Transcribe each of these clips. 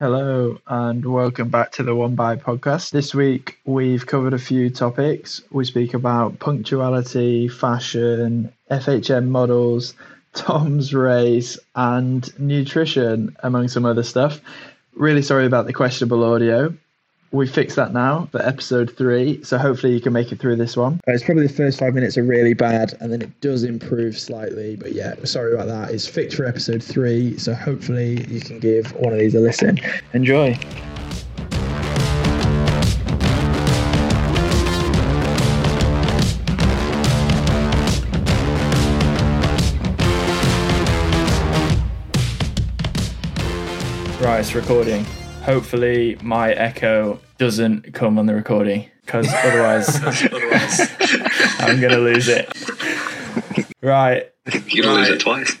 Hello and welcome back to the One By podcast. This week we've covered a few topics. We speak about punctuality, fashion, FHM models, Tom's race, and nutrition, among some other stuff. Really sorry about the questionable audio we fixed that now for episode three. So hopefully you can make it through this one. It's probably the first five minutes are really bad and then it does improve slightly. But yeah, sorry about that. It's fixed for episode three. So hopefully you can give one of these a listen. Enjoy. Right, it's recording hopefully my echo doesn't come on the recording because otherwise, otherwise I'm going to lose it. Right. You're going to lose it twice.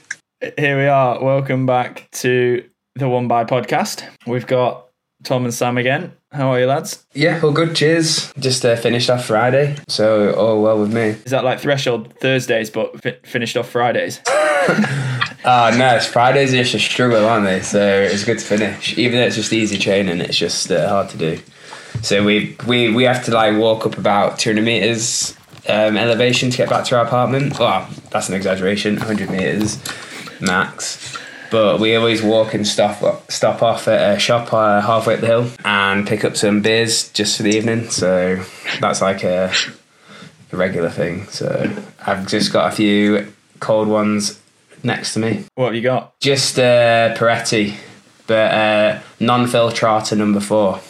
Here we are. Welcome back to the One By podcast. We've got Tom and Sam again. How are you, lads? Yeah, all good. Cheers. Just uh, finished off Friday, so all well with me. Is that like threshold Thursdays, but fi- finished off Fridays? Oh no, it's Fridays are just a struggle, aren't they? So it's good to finish. Even though it's just easy training, it's just uh, hard to do. So we we we have to like walk up about 200 meters um, elevation to get back to our apartment. Well, that's an exaggeration. 100 meters max. But we always walk and stop stop off at a shop uh, halfway up the hill and pick up some beers just for the evening. So that's like a, a regular thing. So I've just got a few cold ones next to me. What have you got? Just uh, Peretti, but uh, non filtrata number four.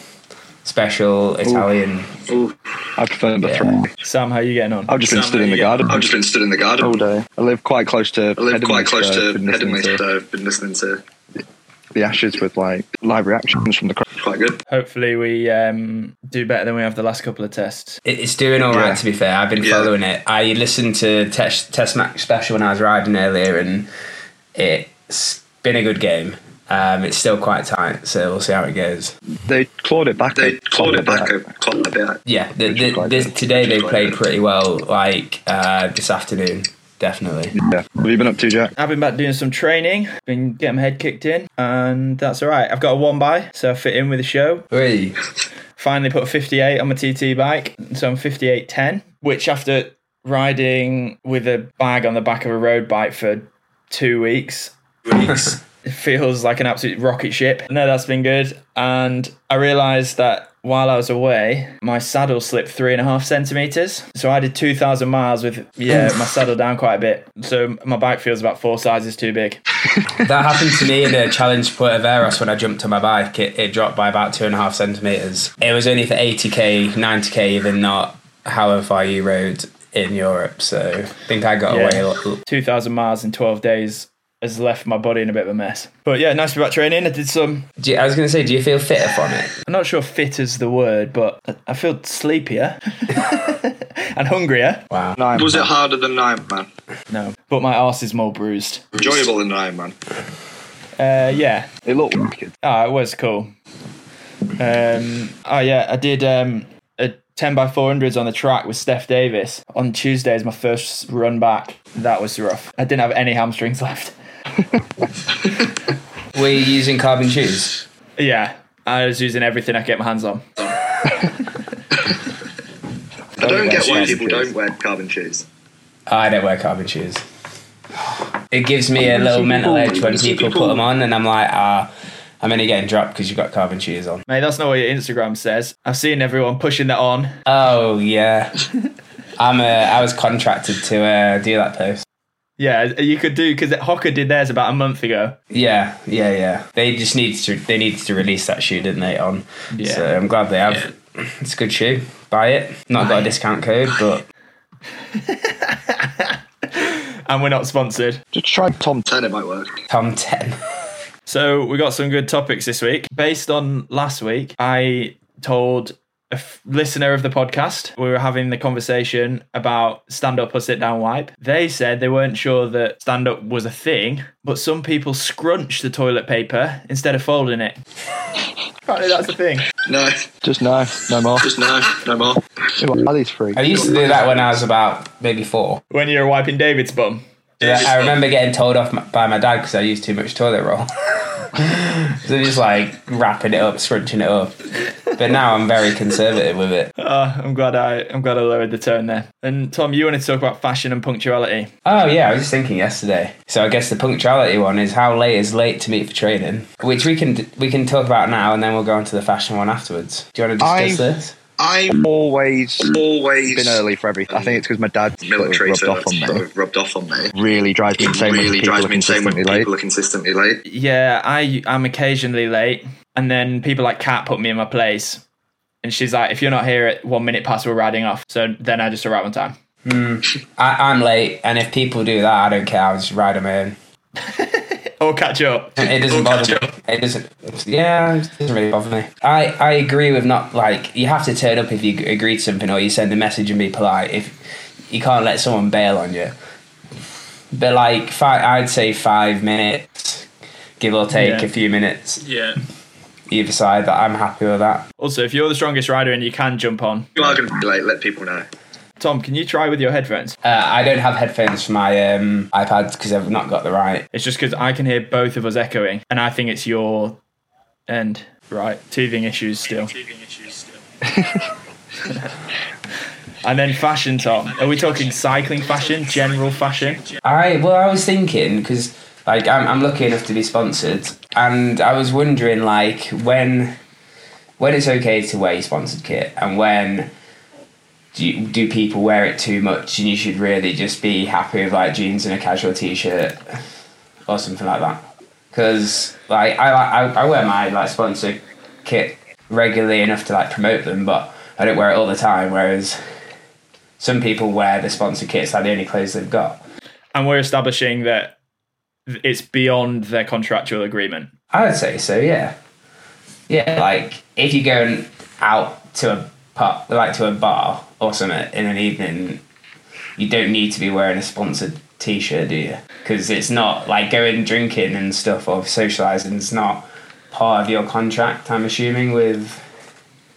Special Italian. Ooh. I prefer number Yeah. three. Sam, how are you getting on? I've just been Sam, stood in the garden I've just been stood in the garden all day. I live quite close to. I live quite close so to I've been listening Headingley, to so I've been listening to the Ashes with like live reactions from the crowd. quite good. Hopefully we um, do better than we have the last couple of tests. It's doing all right, Yeah. to be fair. I've been Yeah. following it. I listened to Test, test Match Special when I was riding earlier, and it's been a good game. Um, it's still quite tight, so we'll see how it goes. They clawed it back. They clawed it back a a, clawed a bit. Yeah, the, Which the, this, today they played good. pretty well, like uh, this afternoon, definitely. Yeah. What have you been up to, Jack? I've been back doing some training, been getting my head kicked in, and that's all right. I've got a one by, so I fit in with the show. Hey. Finally put a 58 on my TT bike, so I'm 58.10, which after riding with a bag on the back of a road bike for two weeks, Weeks. it feels like an absolute rocket ship. No, that's been good. And I realised that while I was away, my saddle slipped three and a half centimeters. So I did 2,000 miles with, yeah, my saddle down quite a bit. So my bike feels about four sizes too big. That happened to me in the Challenge Puerto when I jumped on my bike. It, it dropped by about two and a half centimetres. It was only for 80k, 90k, even not however far you rode in Europe. So I think I got Yeah. away a lot. 2,000 miles in 12 days has left my body in a bit of a mess. But yeah, nice to be back training. I did some, Do you, I was going to say, do you feel fitter from it? I'm not sure fit is the word, but I feel sleepier and hungrier. Wow. Nine. Was it harder than Nine Man? No, but my arse is more bruised. Enjoyable than Nine Man. Uh, yeah, It looked wicked. Oh, it was cool. Um, oh yeah, I did um, a ten by four hundreds on the track with Steph Davis on Tuesday. Is my first run back. That was rough. I didn't have any hamstrings left. Were you using carbon shoes? Yeah, I was using everything I could get my hands on. I don't get why people don't wear carbon shoes. I don't wear carbon shoes. It gives me a little mental edge when some people put them on, and I'm like, ah, I'm only getting dropped because you've got carbon shoes on. Mate, that's not what your Instagram says. I've seen everyone pushing that on. Oh yeah, I'm. Uh, I was contracted to uh, do that post. Yeah, you could do because Hoka did theirs about a month ago. Yeah, yeah, yeah. They just needed to. They needed to release that shoe, didn't they? On. Yeah. So I'm glad they have. It's a good shoe. Buy it. Not got a discount code, but And we're not sponsored. Just try Tom. Ten it might work. Tom ten. So we got some good topics this week. Based on last week, I told a f- listener of the podcast we were having the conversation about stand up or sit down wipe. They said they weren't sure that stand up was a thing, but some people scrunch the toilet paper instead of folding it. Apparently that's a thing. No, Just no, no more. just no, no more. Yeah, well, Ali's free. I used to do that when I was about maybe four. When you're wiping David's bum. Yeah, I remember getting told off my- by my dad because I used too much toilet roll. so just like wrapping it up, scrunching it up. But now I'm very conservative with it. Oh, I'm glad I I'm glad I lowered the tone there. And Tom, you wanted to talk about fashion and punctuality. Oh yeah, I was just thinking yesterday. So I guess the punctuality one is how late is late to meet for training, which we can we can talk about now, and then we'll go on to the fashion one afterwards. Do you want to discuss I- this? I'm Always always been early for everything. I think it's because my dad sort of military, rubbed so off on me. sort of rubbed off on me. Really drives me insane when really people drives are me insane when consistently late. are consistently late. Yeah, I I'm occasionally late, and then people like Kat put me in my place, and she's like, "If you're not here at one minute past, we're riding off." So then I just arrive on time. Hmm. I, I'm late, and if people do that, I don't care. I'll just ride them my own. Or catch up. It doesn't bother me. It doesn't. Yeah, it doesn't really bother me. I, I agree with not like you have to turn up if you agree to something or you send a message and be polite. If you can't let someone bail on you, but like five, I'd say five minutes, give or take Yeah. a few minutes Yeah. either side. But I'm happy with that. Also, if you're the strongest rider and you can jump on, You are going to be late. Let people know. Tom, can you try with your headphones? Uh, I don't have headphones for my um, iPad because I've not got the right. It's just because I can hear both of us echoing, and I think it's your end. Right, teething issues still. Teething issues still. And then fashion, Tom. Are we talking cycling fashion, general fashion? I well, I was thinking because like I'm, I'm lucky enough to be sponsored, and I was wondering like when when it's okay to wear your sponsored kit, and when do you, do people wear it too much, and you should really just be happy with like jeans and a casual t-shirt or something like that. Because like I, I I wear my like sponsored kit regularly enough to like promote them, but I don't wear it all the time. Whereas some people wear the sponsored kits like the only clothes they've got. And we're establishing that it's beyond their contractual agreement. I would say so, yeah. Yeah, like if you're going out to a pub, like to a bar something in an evening, you don't need to be wearing a sponsored t-shirt, do you? Because it's not like going drinking and stuff or socialising. It's not part of your contract. I'm assuming with.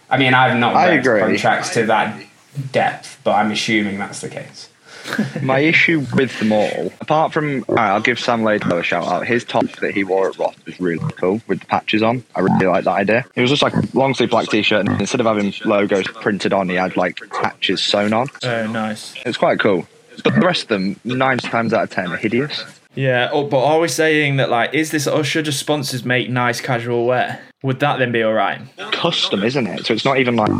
I mean, I've not read contracts to that depth, but I'm assuming that's the case. My issue with them all, apart from, all right, I'll give Sam Laidlow a shout out. His top that he wore at Roth was really cool with the patches on. I really like that idea. It was just like a long sleeve black t shirt, and instead of having logos printed on, he had like patches sewn on. Oh, nice. It was quite cool. But the rest of them, nine times out of ten, are hideous. Yeah, oh, but are we saying that like, is this or should just sponsors make nice casual wear? Would that then be all right? Custom, isn't it? So it's not even like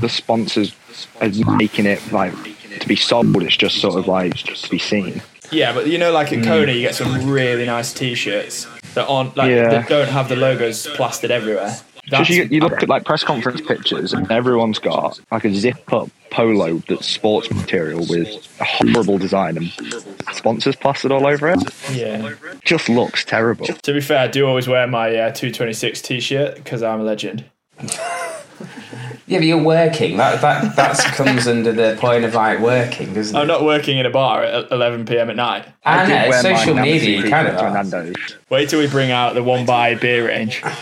the sponsors are making it like to be sold. It's just sort of like just to be seen. Yeah, but you know, like at Kona, you get some really nice T-shirts that aren't like Yeah. that don't have the logos plastered everywhere. That's, you, you look at like press conference pictures, and everyone's got like a zip up polo that's sports material with a horrible design and sponsors plastered all over it. yeah. Just looks terrible. To be fair, I do always wear my uh, 226 T-shirt because I'm a legend. Yeah, but you're working. That that that comes under the point of like working, doesn't it? I'm not working in a bar at 11 p.m. at night. I, did know, wear social mine media, you Nancy kind of to Wait till we bring out the one by beer range.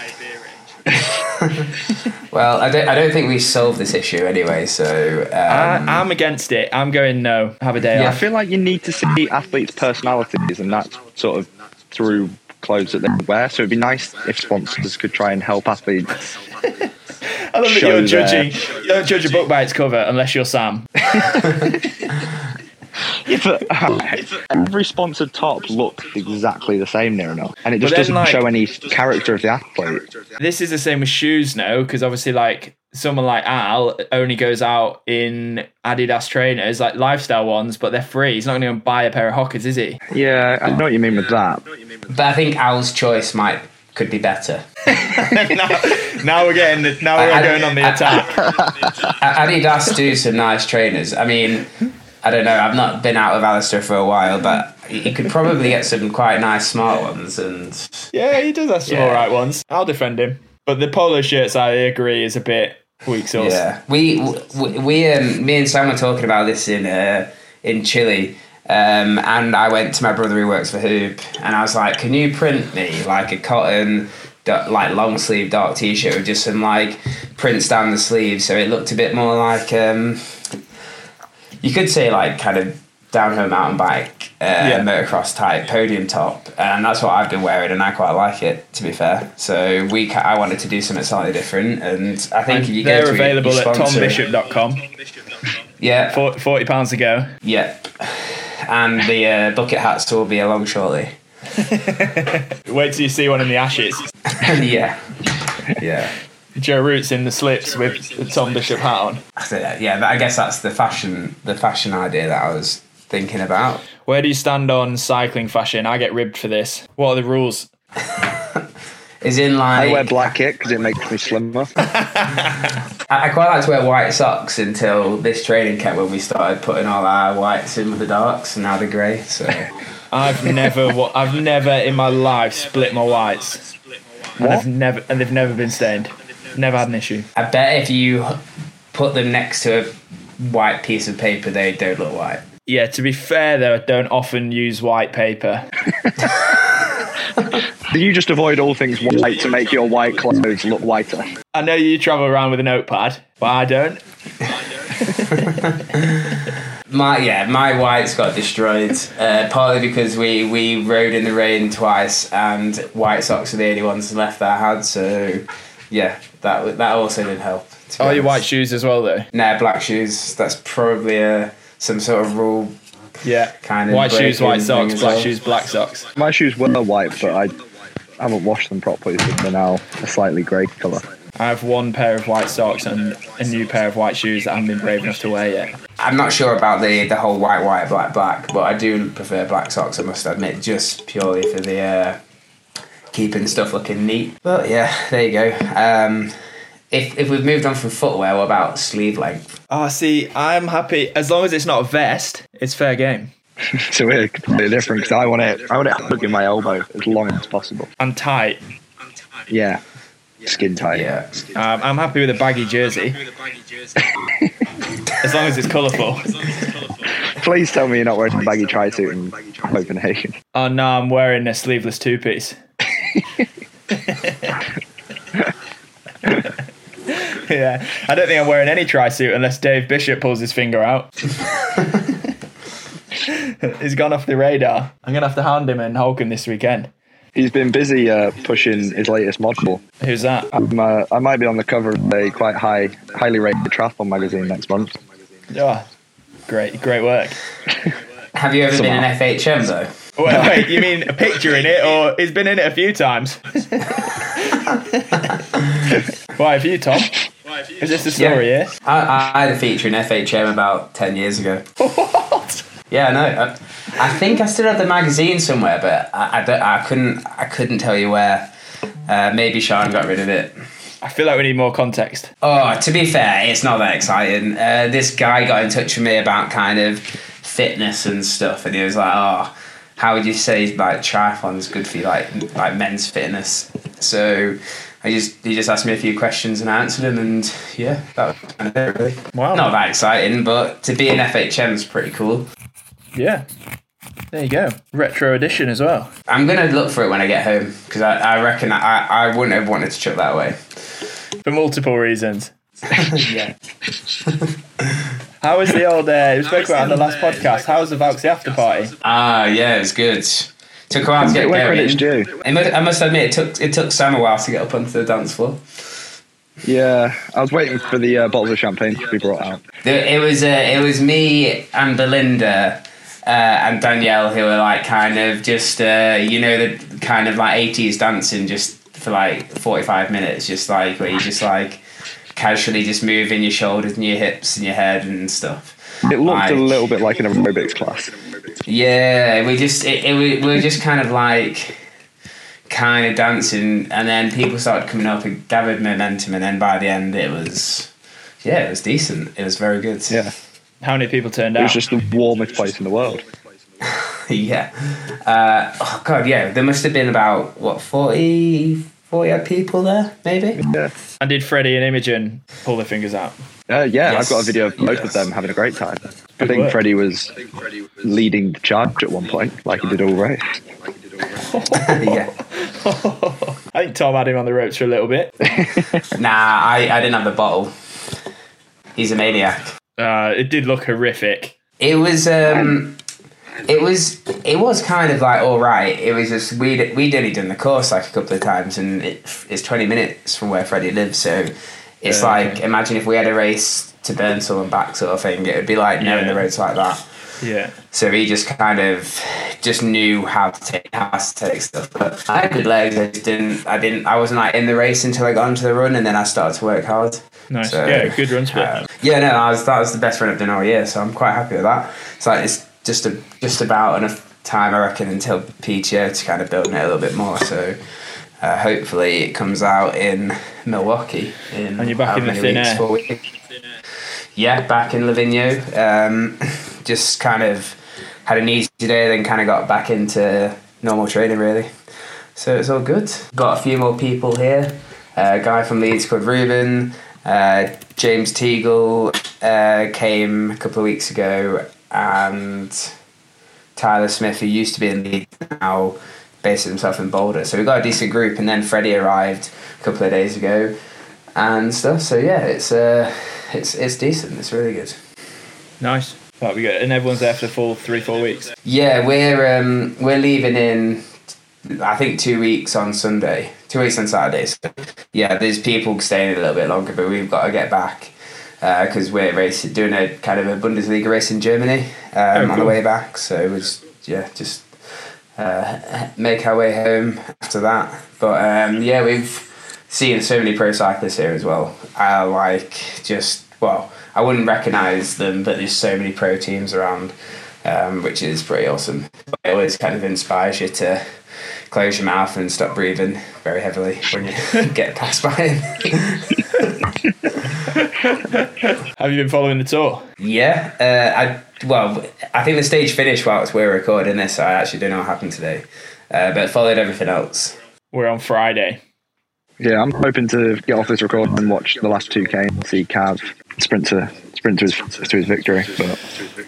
Well, I don't, I don't think we solved this issue anyway, so. Um, I, I'm against it. I'm going no. Have a day I off. feel like you need to see athletes' personalities, and that's sort of through clothes that they wear. So it'd be nice if sponsors could try and help athletes. I love that you're their- judging. You don't judge a book by its cover unless you're Sam. Yeah, but every sponsored top looks exactly the same near enough, and it just then, doesn't like- show any character of the athlete. This is the same with shoes now, because obviously, like someone like Al only goes out in Adidas trainers, like lifestyle ones, but they're free. He's not going to buy a pair of Hokas, is he? Yeah, I know what you mean with that. but I think Al's choice might could be better. now, now we're getting, the, now we're I- going on the attack. I- attack. A- Adidas do some nice trainers. I mean, I don't know. I've not been out with Alistair for a while, but you could probably get some quite nice smart ones. And yeah, he does have some Yeah. all right ones. I'll defend him. But the polo shirts, I agree, is a bit weak sauce. yeah, we we, we um, me and Sam were talking about this in uh, in Chile. Um, and I went to my brother who works for Huub, and I was like, "Can you print me like a cotton, like long sleeve dark t shirt with just some like prints down the sleeves, so it looked a bit more like um, you could say like kind of downhill mountain bike, uh, Yeah. motocross type podium top, and that's what I've been wearing, and I quite like it. To be fair, so we ca- I wanted to do something slightly different, and I think if you they're to available your at sponsor- tombishop.com. Yeah, Forty pounds a go. yeah, and the uh, bucket hats will be along shortly. Wait till you see one in the ashes. yeah, yeah. Joe Roots in the slips with the Tom Bishop hat on. Yeah, I guess that's the fashion the fashion idea that I was thinking about. Where do you stand on cycling fashion? I get ribbed for this. What are the rules? Is in line I wear black kit because it makes me slimmer. I, I quite like to wear white socks until this training camp when we started putting all our whites in with the darks, and now they're grey. So I've never, I've never in my life split my whites, and I've never, and they've never been stained. Never had an issue. I bet if you put them next to a white piece of paper, they don't look white. Yeah, to be fair though, I don't often use white paper. Do you just avoid all things white to make your white clothes look whiter? I know you travel around with a notepad, but I don't. My yeah, my whites got destroyed uh, partly because we we rode in the rain twice, and white socks are the only ones left that I had. So yeah, that that also didn't help. to be Oh, your white shoes as well though. Nah, black shoes. That's probably a some sort of rule. Yeah, Kind of white shoes, white socks, black well. shoes, black socks. My shoes were white, but I haven't washed them properly, so they're now a slightly grey colour. I have one pair of white socks and a new pair of white shoes that I haven't been brave enough to wear yet. I'm not sure about the the whole white, white, black, black, but I do prefer black socks. I must admit, just purely for the uh, keeping stuff looking neat. But yeah, there you go. Um, if if we've moved on from footwear, what about sleeve length? Oh, see, I'm happy as long as it's not a vest. It's fair game. So we're completely different because I want it. I want it hugging my elbow as long as possible. And tight. Yeah, skin tight. Yeah, Um, I'm happy with a baggy jersey as long as it's colourful. Please tell me you're not wearing a baggy tri-suit in Copenhagen. Oh no, I'm wearing a sleeveless two piece. yeah, I don't think I'm wearing any tri suit unless Dave Bishop pulls his finger out. He's gone off the radar. I'm gonna have to hand him and Hulk this weekend. He's been busy uh, pushing his latest model. Who's that? I'm, uh, I might be on the cover of a quite high, highly rated triathlon magazine next month. Oh, great, great work. have you ever been Somehow. in FHM though? Wait, wait, you mean a picture in it, or he's been in it a few times? Why have you, Tom? Why, a few, Is this the story Yeah. here? I, I had a feature in FHM about ten years ago. What? Yeah, no, I, I think I still have the magazine somewhere, but I, I, I couldn't I couldn't tell you where. Uh, maybe Sean got rid of it. I feel like we need more context. Oh, to be fair, it's not that exciting. Uh, this guy got in touch with me about kind of fitness and stuff, and he was like, "Oh, how would you say like triathlon's good for you, like like men's fitness?" So I just he just asked me a few questions and I answered them, and yeah, that was kind of it, really. Wow. Not that exciting, but to be in FHM is pretty cool. Yeah. There you go. Retro edition as well. I'm gonna look for it when I get home because I, I reckon I, I wouldn't have wanted to chuck that away. For multiple reasons. yeah. How was the old, uh, we spoke about it on the last podcast, how was the Valksy after party? Ah, yeah, it was good. Took a while to get Where going. credit's. I must, I must admit, it took it took Sam a while to get up onto the dance floor. Yeah, I was waiting for the uh, bottles of champagne to be brought out. It was uh, it was me and Belinda uh, and Danielle who were like kind of just uh, you know the kind of like eighties dancing just for like forty five minutes, just like where you just like casually just moving your shoulders and your hips and your head and stuff. It looked Like- a little bit like an aerobics class. Yeah, we just it, it we, we were just kind of like kind of dancing, and then people started coming up and gathered momentum, and then by the end it was yeah, it was decent. It was very good. Yeah, How many people turned out? it was out? just the warmest place in the world. yeah. Uh, oh god, yeah. There must have been about what 40, 40 odd people there, maybe. Yeah, And did Freddie and Imogen pull their fingers out? uh, yeah. Yes. I've got a video of both Yes. of them having a great time. I think work. Freddie was leading the charge at one point, like he did all race. yeah. I think Tom had him on the ropes for a little bit. Nah, I, I didn't have the bottle. He's a maniac. Uh, it did look horrific. It was um, it was it was kind of like all right. It was just we'd we'd only done the course like a couple of times, and it, it's twenty minutes from where Freddie lives. So it's Yeah, like okay. imagine if we had a race to Burnsall and back sort of thing. It would be like knowing Yeah. the roads like that. Yeah. So he just kind of just knew how to take how to take stuff. But I had good legs. I just didn't. I didn't. I wasn't like in the race until I got onto the run, and then I started to work hard. Nice. So, yeah, good run split. uh, yeah, no, I was, that was the best run I've done all year, so I'm quite happy with that. It's like it's just a, just about enough time, I reckon, until PTO to kind of build it a little bit more. So uh, hopefully it comes out in Milwaukee. In And you're back in the thin weeks? air. Weeks. Yeah, back in Livigno. Um, just kind of had an easy day, then kind of got back into normal training really. So it's all good. Got a few more people here. Uh, a guy from Leeds called Ruben. Uh, James Teagle uh, came a couple of weeks ago, and Tyler Smith, who used to be in Leeds, now based himself in Boulder. So we got a decent group, and then Freddie arrived a couple of days ago, and stuff. So yeah, it's uh, it's it's decent. It's really good. Nice. That'll be good. And everyone's there for the full three, four weeks. Yeah, we're um, we're leaving in I think two weeks on Sunday, two weeks on Saturday. So yeah, there's people staying a little bit longer, but we've got to get back because we're racing, doing a kind of a Bundesliga race in Germany um, Oh, on the way back. So it was yeah, just uh, make our way home after that. But um, yeah, we've seen so many pro cyclists here as well. I like just well, I wouldn't recognise them, but there's so many pro teams around, um, which is pretty awesome. It always kind of inspires you to close your mouth and stop breathing very heavily when you get passed by him. Have you been following the tour? yeah, uh, I well, I think the stage finished whilst we're recording this, so I actually don't know what happened today, uh, but followed everything else. We're on Friday. Yeah, I'm hoping to get off this recording and watch the last 2K and see Cav sprint to sprint to his, to his victory. But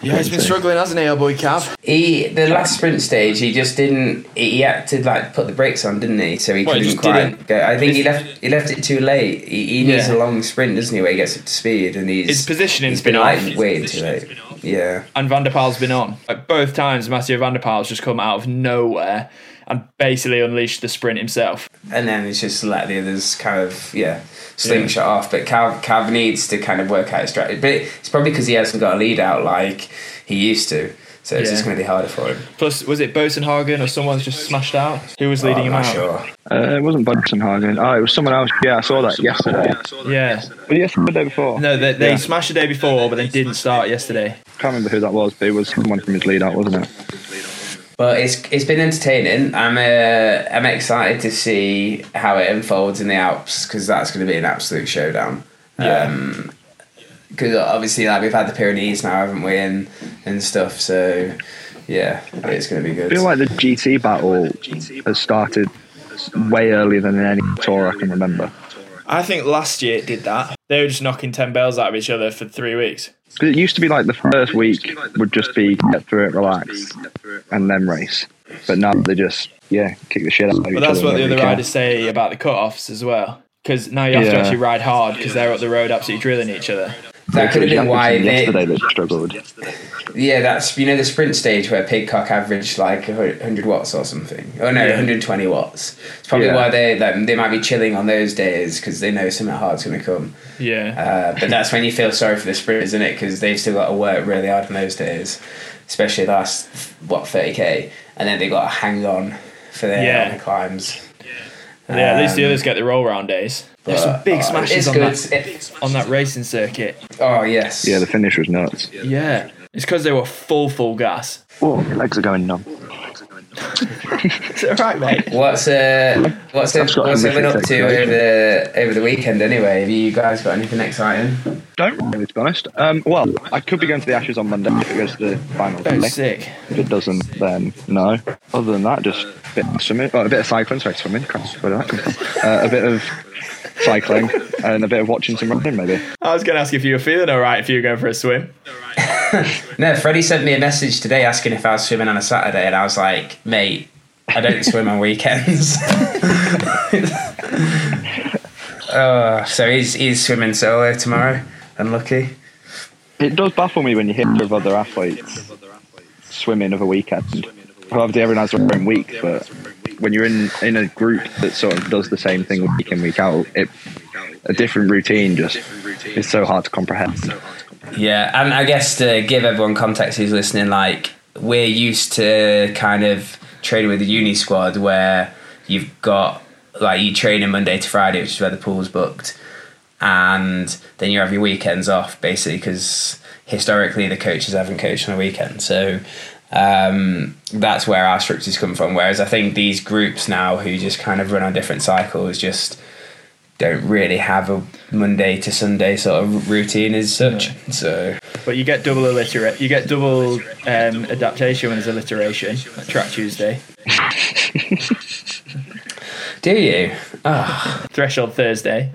Yeah, he's been struggling, hasn't he, our boy Cav? He the last sprint stage, he just didn't. He he had to like put the brakes on, didn't he? So he Well, couldn't just quite didn't. go. I think he left. He left it too late. He, he needs Yeah. a long sprint, doesn't he? Where he gets up to speed, and he's His positioning's he's been been like off. waiting too late. Yeah, And Van der Poel's been on. Like both times, Mathieu Van der Poel's just come out of nowhere and basically unleashed the sprint himself. and then it's just let the others kind of yeah slingshot off. But Cav Cav needs to kind of work out his strategy. But it's probably because he hasn't got a lead out like he used to. So it's Yeah. just going to be harder for him. Plus, was it Boasson Hagen or someone's just smashed out? Who was leading Oh, him I'm out? not sure. uh, it wasn't Buxenhagen. Oh, it was someone else. Yeah, I saw that yesterday. Yeah. Well, yesterday, the day before. No, they, they Yeah. smashed the day before, but then didn't start yesterday. can't remember who that was, but it was someone from his lead out, wasn't it? But it's it's been entertaining. I'm uh, I'm excited to see how it unfolds in the Alps because that's going to be an absolute showdown. Yeah. Because obviously, like we've had the Pyrenees now, haven't we, and and stuff. So yeah, it's going to be good. I good. feel like the GC battle has started way earlier than any tour I can remember. I think last year it did that. They were just knocking 10 bells out of each other for three weeks. 'Cause it used to be like the first week would just be get through it, relax, and then race. But now they just yeah kick the shit out of each But that's other. what the other don't riders say about the cut-offs as well. Because now you have to actually ride hard because they're up the road absolutely drilling each other. Care. That could have been why Jakobsen they. yesterday that struggled. Yeah, that's you know the sprint stage where Pidcock averaged like 100 watts or something. Oh no, Yeah. 120 watts. It's probably Yeah. why they like, they might be chilling on those days because they know something hard's going to come. Yeah. Uh, but that's when you feel sorry for the sprinters, isn't it? Because they've still got to work really hard on those days, especially the last what 30k, and then they got to hang on for their Yeah. climbs. yeah, at least the Um, others get the roll round days. There's some big uh, smashes on that, on that racing circuit. oh yes. Yeah, the finish was nuts. Yeah. It's because they were full, full gas. Oh, my legs are going numb. Is it right, mate? What's uh what's I've what's a everyone up to over the over the weekend anyway? Have you guys got anything exciting? Don't really, to be honest. Um, well, I could be going to the Ashes on Monday if it goes to the final. Oh, Sunday. sick. If it doesn't, then no. Other than that, just a bit of swimming, well, a bit of cycling. Sorry, swimming. Christ, where did that come from? Uh, a bit of cycling and a bit of watching some running, maybe. I was going to ask if you were feeling all right if you were going for a swim. No, Freddie sent me a message today asking if I was swimming on a Saturday, and I was like, mate, I don't swim on weekends. uh, so he's he's swimming solo tomorrow. Unlucky. It does baffle me when you hear of other athletes swimming of a weekend. Obviously, everyone has their own week, but when you're in in a group that sort of does the same thing week in week out, it a different routine just is so hard to comprehend. Yeah, and I guess to give everyone context who's listening, like we're used to kind of training with the uni squad where you've got like you train in Monday to Friday, which is where the pool's booked, and then you have your weekends off basically because historically the coaches haven't coached on a weekend, so. Um, that's where our structures come from. Whereas I think these groups now who just kind of run on different cycles just don't really have a Monday to Sunday sort of routine as such. So But you get double alliterate. You get double um, adaptation when there's alliteration. Like Track Tuesday, do you? Oh, Threshold Thursday,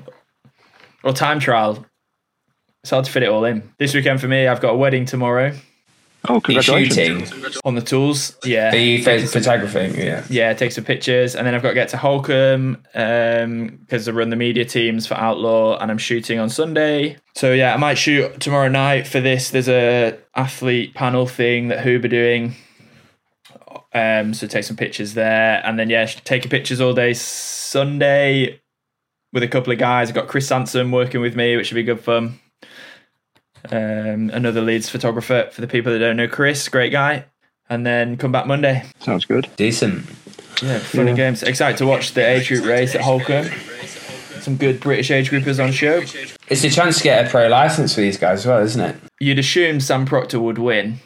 or time trial. It's hard to fit it all in. This weekend for me, I've got a wedding tomorrow Oh, you congratulations! shooting? on the tools. Yeah. Are you Taking some- photographing? Yeah. yeah, take some pictures, and then I've got to get to Holkham because I run the media teams for Outlaw, and I'm shooting on Sunday. So yeah, I might shoot tomorrow night for this. There's a athlete panel thing that Huub are doing. Um, so take some pictures there, and then yeah, taking pictures all day Sunday with a couple of guys. I've got Chris Sansom working with me, which should be good fun. Um, another Leeds photographer for the people that don't know Chris, great guy. And then come back Monday. Sounds good. Decent. Yeah, fun and games. Excited to watch the age group race at Holkham. Some good British age groupers on show. It's a chance to get a pro license for these guys as well, isn't it? You'd assume Sam Proctor would win,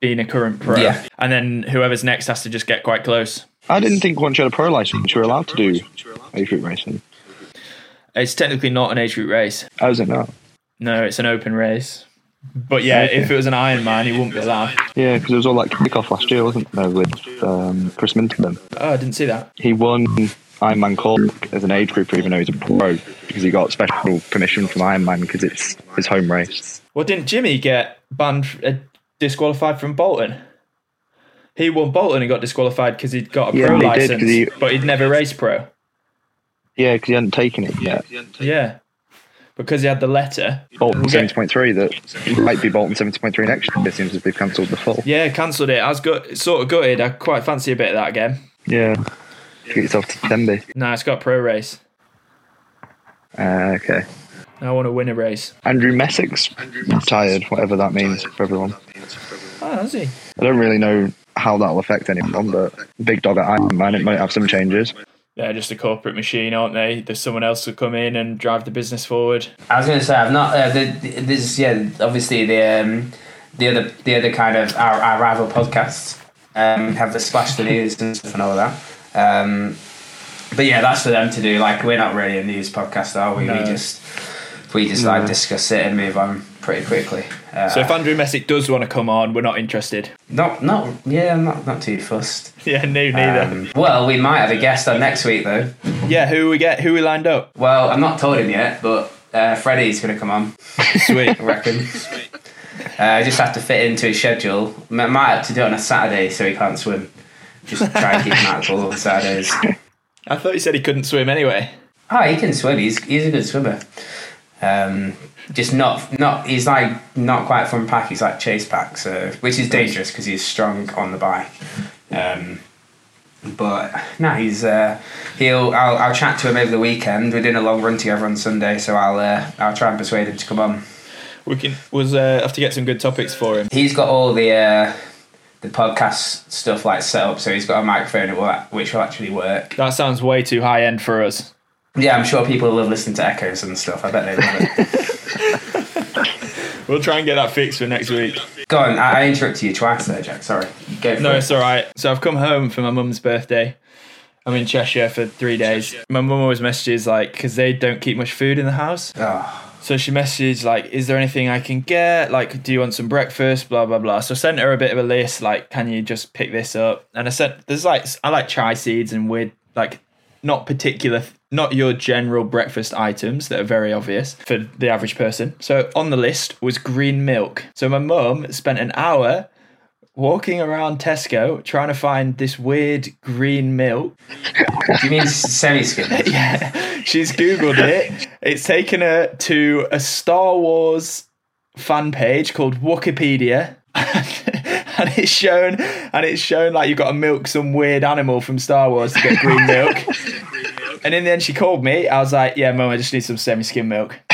being a current pro. Yeah. And then whoever's next has to just get quite close. I didn't think once you had a pro license, you were allowed to do age group racing. It's technically not an age group race. How is it now? No, it's an open race. But yeah, Okay. if it was an Ironman, he wouldn't be allowed. Yeah, because it was all like kickoff last year, wasn't there, with um, Chris Minton? Oh, I didn't see that. He won Ironman Cork as an age grouper, even though he's a pro, because he got special permission from Ironman because it's his home race. Well, didn't Jimmy get banned, uh, disqualified from Bolton? He won Bolton and got disqualified because he'd got a Yeah, pro license, did, he- but he'd never raced pro. Yeah, because he hadn't taken it yet. Yeah, because he had the letter. Bolton Okay. 70.3 that might be Bolton 70.3 next year. It seems as they've cancelled the full. Yeah, cancelled it. I was gut, sort of gutted. I quite fancy a bit of that again. Yeah. Get yourself to Denby. No, it's got pro race. Uh, okay. I want to win a race. Andrew Messick's retired, whatever that means for everyone. Oh, is he? I don't really know how that'll affect anyone, but big dog at Ironman, it might have some changes. They're just a corporate machine, aren't they? There's someone else to come in and drive the business forward. I was going to say I've not. Uh, the, there's yeah, obviously the um, the other the other kind of our, our rival podcasts um, have the splash the news and stuff and all that. Um, but yeah, that's for them to do. Like we're not really a news podcast, are we? No. We just we just like discuss it and move on pretty quickly. Uh, So if Andrew Messick does want to come on, we're not interested. not not yeah, I'm not not too fussed. Yeah, no, neither. Um, well, we might have a guest on next week though. yeah, who we get? Who we lined up? Well, I'm not told him yet, but uh, Freddie's going to come on. Sweet. I reckon. Uh, I just have to fit into his schedule. M- might have to do it on a Saturday so he can't swim. Just try and keep him out of pool on Saturdays. I thought he said he couldn't swim anyway. Oh, he can swim. He's he's a good swimmer. Um, just not not. He's like not quite from pack. He's like chase pack. So which is dangerous because he's strong on the bike. Um, but no, he's uh, he'll. I'll, I'll chat to him over the weekend. We're doing a long run together on Sunday, so I'll uh, I'll try and persuade him to come on. We can was uh, have to get some good topics for him. He's got all the uh, the podcast stuff like set up, so he's got a microphone will, which will actually work. That sounds way too high end for us. Yeah, I'm sure people love listening to echoes and stuff. I bet they love it. We'll try and get that fixed for next week. Go on, I, I interrupted you twice there, Jack. Sorry. No, it. it's all right. So I've come home for my mum's birthday. I'm in Cheshire for three days. My mum always messages like because they don't keep much food in the house. Oh, So she messaged like, "Is there anything I can get? Like, do you want some breakfast? Blah blah blah." So I sent her a bit of a list. Like, can you just pick this up? And I said, "There's like I like chai seeds and weird like not particular, not your general breakfast items that are very obvious for the average person." So on the list was green milk. So my mum spent an hour walking around Tesco trying to find this weird green milk do you mean semi skim? yeah, she's googled it. It's taken her to a Star Wars fan page called Wikipedia. and it's shown and it's shown like you've got to milk some weird animal from Star Wars to get green milk. and in the end she called me. I was like, Yeah, mum, I just need some semi skim milk.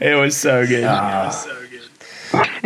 it was so good.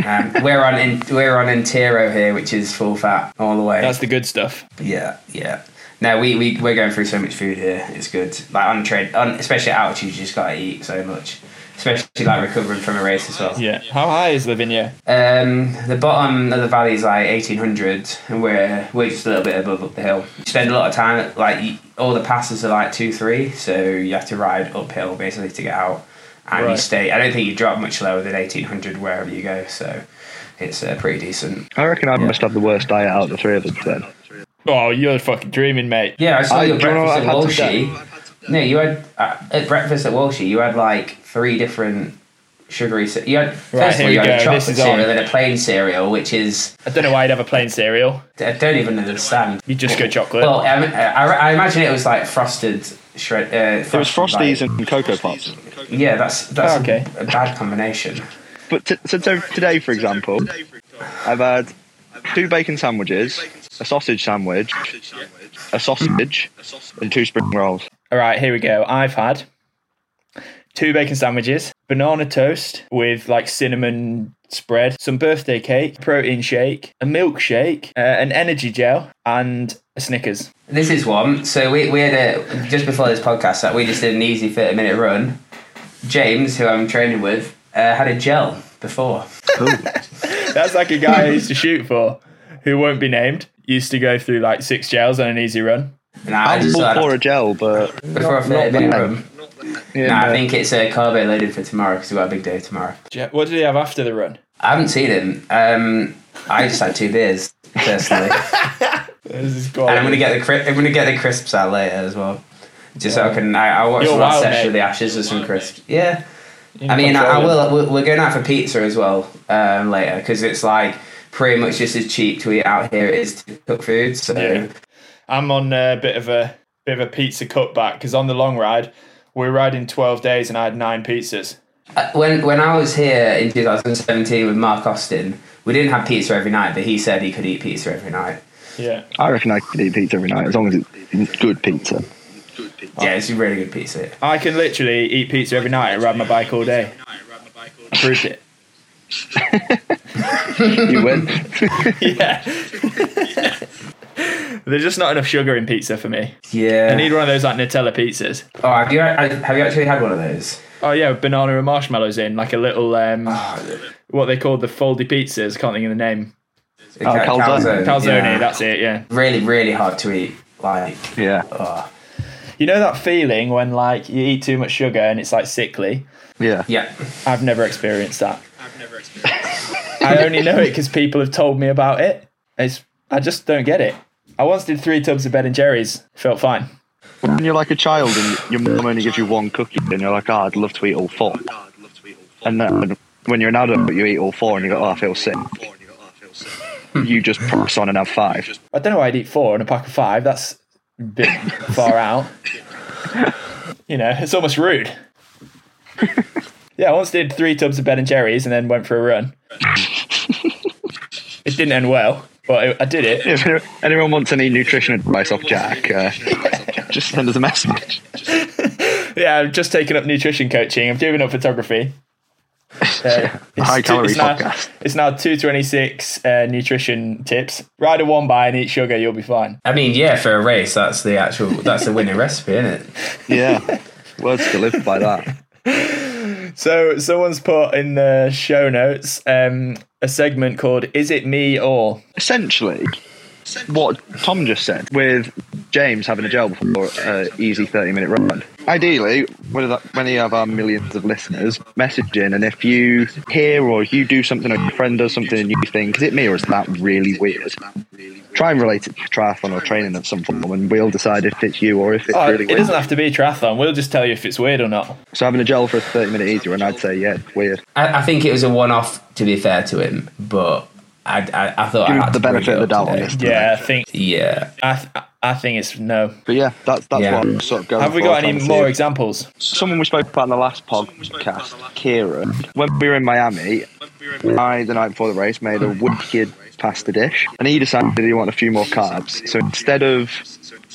Um, we're on in, we're on Entero here, which is full fat all the way. That's the good stuff. yeah, yeah. No, we we we're going through so much food here. It's good. Like on trade, on, especially at altitude, you just gotta eat so much. Especially like recovering from a race as well. Yeah. How high is Livigno? Um, the bottom of the valley is like eighteen hundred, and we're we're just a little bit above up the hill. You spend a lot of time like all the passes are like two three, so you have to ride uphill basically to get out, and you stay. I don't think you drop much lower than eighteen hundred wherever you go, so it's uh, pretty decent. I reckon I must have the worst diet out of the three of us then. Oh, you're fucking dreaming, mate. Yeah, I saw I- your do you know breakfast at I've had today? Walshy. No, you had uh, at breakfast at Walshy. You had like three different sugary. ce- You had first Right, of here all we you had go. a chocolate This is on. cereal, then a plain cereal, which is I don't know why you'd have a plain cereal. I don't even understand. You just go chocolate. Well, I, I, I imagine it was like frosted shred. Uh, There was Frosties like- and Cocoa Pops. yeah, that's that's Oh, okay. a, a bad combination. But t- so, so today, for example, I've had two bacon sandwiches, a sausage sandwich, a sausage, and two spring rolls. All right, here we go. I've had two bacon sandwiches, banana toast with like cinnamon spread, some birthday cake, protein shake, a milkshake, uh, an energy gel, and a Snickers. This is one. So we, we had a just before this podcast that we just did an easy thirty minute run. James, who I'm training with, uh, had a gel before. Cool. That's like a guy I used to shoot for, who won't be named. Used to go through like six gels on an easy run. And I I'm just all for a gel, but before a not thirty minute bad. run. Yeah, Nah, I think it's a uh, carbo loaded for tomorrow because we've got a big day tomorrow. Je- What did he have after the run? I haven't seen him. Um, I just had two beers personally, This is and I'm gonna get the cri- I'm gonna get the crisps out later as well. Just so I can I, I watched You're the last wild, session mate. of the Ashes with some crisps. Yeah, In I mean I, I will. we're- We're going out for pizza as well um, later because it's like pretty much just as cheap to eat out here as to cook food. So Yeah. I'm on a bit of a bit of a pizza cutback because on the long ride we're riding 12 days and I had nine pizzas. Uh, when when I was here in 2017 with Mark Austin, we didn't have pizza every night, but he said he could eat pizza every night. Yeah. I reckon I could eat pizza every night as long as it's good pizza. Yeah, it's a really good pizza. I can literally eat pizza every night and ride my bike all day. I proved it. You win. yeah. There's just not enough sugar in pizza for me. Yeah. I need one of those like Nutella pizzas. oh, have you have you actually had one of those? Oh yeah, banana and marshmallows in, like a little um, Oh, what they call the foldy pizzas. Can't think of the name. Oh, ca- calzone. Calzone. yeah. That's it. Yeah. really really hard to eat. Like, Yeah, oh. You know that feeling when like you eat too much sugar and it's like sickly. yeah. yeah. I've never experienced that. I've never experienced that. I only know it because people have told me about it. It's, I just don't get it. I once did three tubs of Ben and Jerry's. Felt fine. When you're like a child and your mum only gives you one cookie, and you're like, "Oh, I'd love to eat all four. And then when you're an adult, but you eat all four, and you go, "Oh, I feel sick." you just press on and have five. I don't know why I'd eat four and a pack of five. That's a bit far out. You know, it's almost rude. Yeah, I once did three tubs of Ben and Jerry's and then went for a run. It didn't end well, but I- I did it. If anyone wants any nutrition advice off Jack, uh, just send us a message. Yeah, I'm just taking up nutrition coaching. I'm giving up photography. Uh, it's High two- calorie it's now, podcast. It's now 226 uh, nutrition tips. Ride a one by and eat sugar, you'll be fine. I mean, yeah, for a race, that's the actual that's the winning recipe, isn't it? Yeah, words to live by that. So, someone's put in the show notes um, a segment called Is It Me or? Essentially, what Tom just said with James having a gel before uh, easy 30 minute run. Ideally, when, that, when you have our millions of listeners, message in, and if you hear or you do something or your friend does something and you think, is it me or is that really weird? Try and relate it to triathlon or training of some form, and we'll decide if it's you or if it's Oh, really it weird. doesn't have to be triathlon. We'll just tell you if it's weird or not. So having a gel for a 30 minute easy run, I'd say, yeah, weird. I, I think it was a one-off. To be fair to him, but I, I, I thought Give I had the to bring benefit it of the doubt on Yeah, I think Yeah, I, th- I think it's no. But yeah, that's that's Yeah. what I'm sort of going. Have we got any more examples? Someone we spoke about in the last podcast, Kieran, when we were in Miami, I the night before the race made a wicked pasta dish, and he decided he wanted a few more carbs. So instead of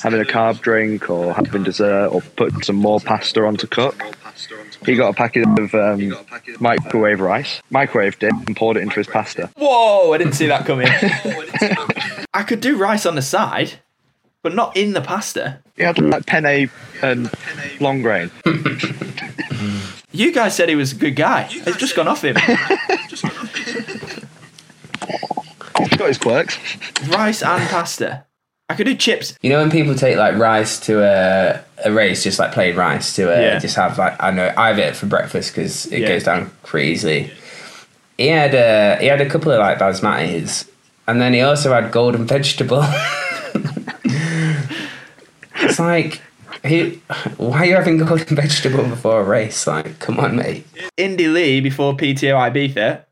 having a carb drink or having dessert or putting some more pasta on to cook, he got a packet of um, microwave rice, microwaved it, and poured it into his pasta. Whoa! I didn't see that coming. I could do rice on the side, but not in the pasta. He had like penne and long grain. You guys said he was a good guy. It's just gone off him. He's got his quirks. Rice and pasta. I could do chips. You know when people take like rice to a, a race, just like plain rice to a, Yeah. just have like I know I have it for breakfast because it Yeah. goes down pretty easily. He had a he had a couple of like basmatis, and then he also had golden vegetable. it's like, he, why are you having golden vegetable before a race? Like, come on, mate. Indy Lee before PTO Ibiza,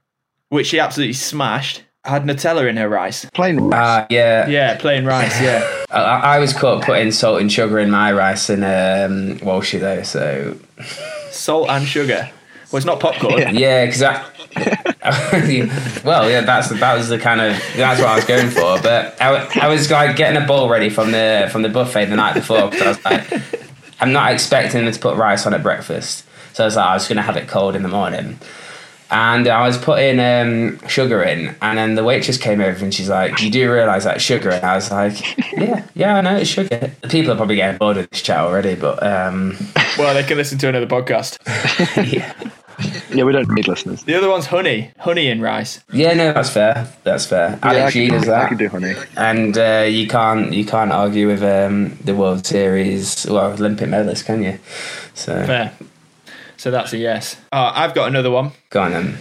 which she absolutely smashed, had Nutella in her rice. Plain rice. Ah, yeah. Yeah, plain rice. Yeah. I, I was caught putting salt and sugar in my rice and um, Walshy though, so Salt and sugar. Well, it's not popcorn. Yeah, because I. well, yeah, that's that was the kind of that's what I was going for. But I, I was like getting a bowl ready from the from the buffet the night before because I was like, I'm not expecting them to put rice on at breakfast, so I was like, I was going to have it cold in the morning. And I was putting um, sugar in, and then the waitress came over and she's like, "You do realise that sugar?" And I was like, "Yeah, yeah, I know it's sugar." The people are probably getting bored of this chat already, but um, Well, they can listen to another podcast. yeah. Yeah, we don't need listeners. The other one's honey. Honey and rice. Yeah, no, that's fair. That's fair. Yeah, Alex Yee could, does I that, could do honey. and uh, you can't you can't argue with um, the World Series, well, Olympic medalist, can you? So Fair. So that's a yes. Oh, I've got another one. go on then.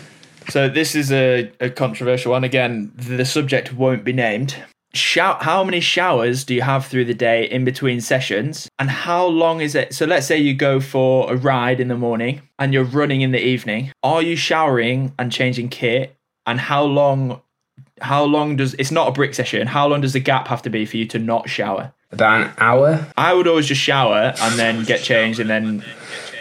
So this is a, a controversial one. Again, the subject won't be named. Shout, how many showers do you have through the day in between sessions? And how long is it? So let's say you go for a ride in the morning and you're running in the evening. Are you showering and changing kit? And how long how long does it's not a brick session, how long does the gap have to be for you to not shower? About an hour. I would always just shower and then get changed and then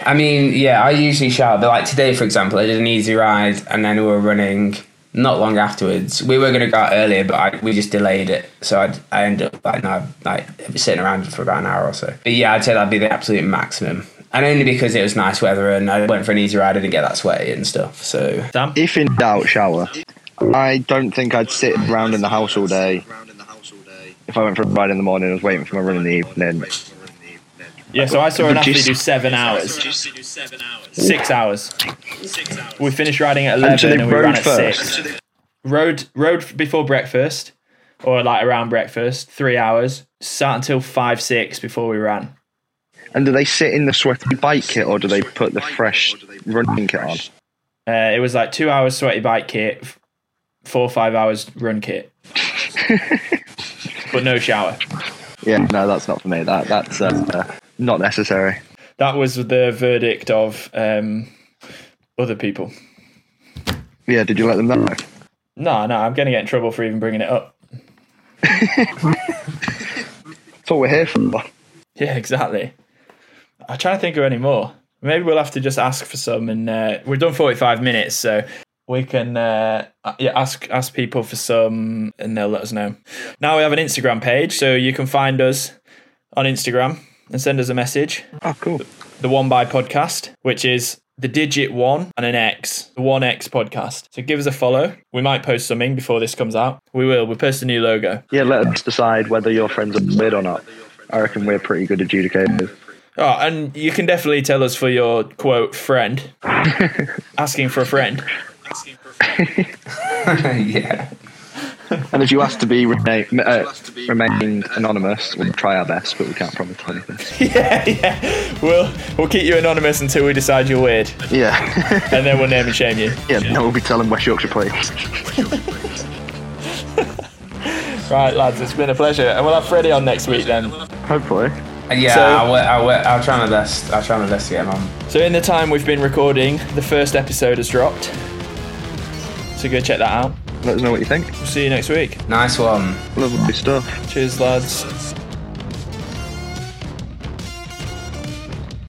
I mean, yeah, I usually shower, but like today, for example, I did an easy ride, and then we were running. Not long afterwards, we were going to go out earlier, but I, we just delayed it. So I, I ended up like no, like sitting around for about an hour or so. But yeah, I'd say that'd be the absolute maximum, and only because it was nice weather and I went for an easy ride. I didn't get that sweaty and stuff. So Sam. If in doubt, shower. I don't think I'd sit around in the house all day if I went for a ride in the morning and was waiting for my run in the evening. Yeah, so I saw an Would athlete do seven hours. Six hours. We finished riding at And so eleven they and we ran at first? six. Rode rode before breakfast, or like around breakfast, three hours. Sat until five six before we ran. And do they sit in the sweaty bike kit or do they put the fresh running kit on? Uh, it was like two hours sweaty bike kit, four or five hours run kit, but no shower. Yeah, no, that's not for me. That that's uh, not necessary. That was the verdict of um, other people. Yeah, did you let them know? No, no, I'm going to get in trouble for even bringing it up. That's what we're here for. Yeah, exactly. I'm trying to think of any more. Maybe we'll have to just ask for some, and uh, we've done 45 minutes, so we can uh, yeah ask ask people for some, and they'll let us know. Now we have an Instagram page, so you can find us on Instagram and send us a message. Oh, cool. The One by Podcast, which is the digit one and an X, the One X Podcast. So give us a follow. We might post something before this comes out. We will. We'll post a new logo. Yeah, let us decide whether your friends are weird or not. I reckon we're pretty good adjudicators. Oh, and you can definitely tell us for your quote friend. Asking for a friend. yeah, And if you ask to be remain, uh, remain anonymous, we'll try our best, but we can't promise anything. yeah, yeah. We'll we'll keep you anonymous until we decide you're weird, Yeah, and then we'll name and shame you. yeah. No, we'll be telling West Yorkshire Police. Right, lads, it's been a pleasure, and we'll have Freddie on next week then. Hopefully. yeah. So- I'll, wo- I'll, I'll try my best. I'll try my best to get him on. So in the time we've been recording, the first episode has dropped. So go check that out. Let us know what you think. We'll see you next week. Nice one. Lovely stuff. Cheers, lads.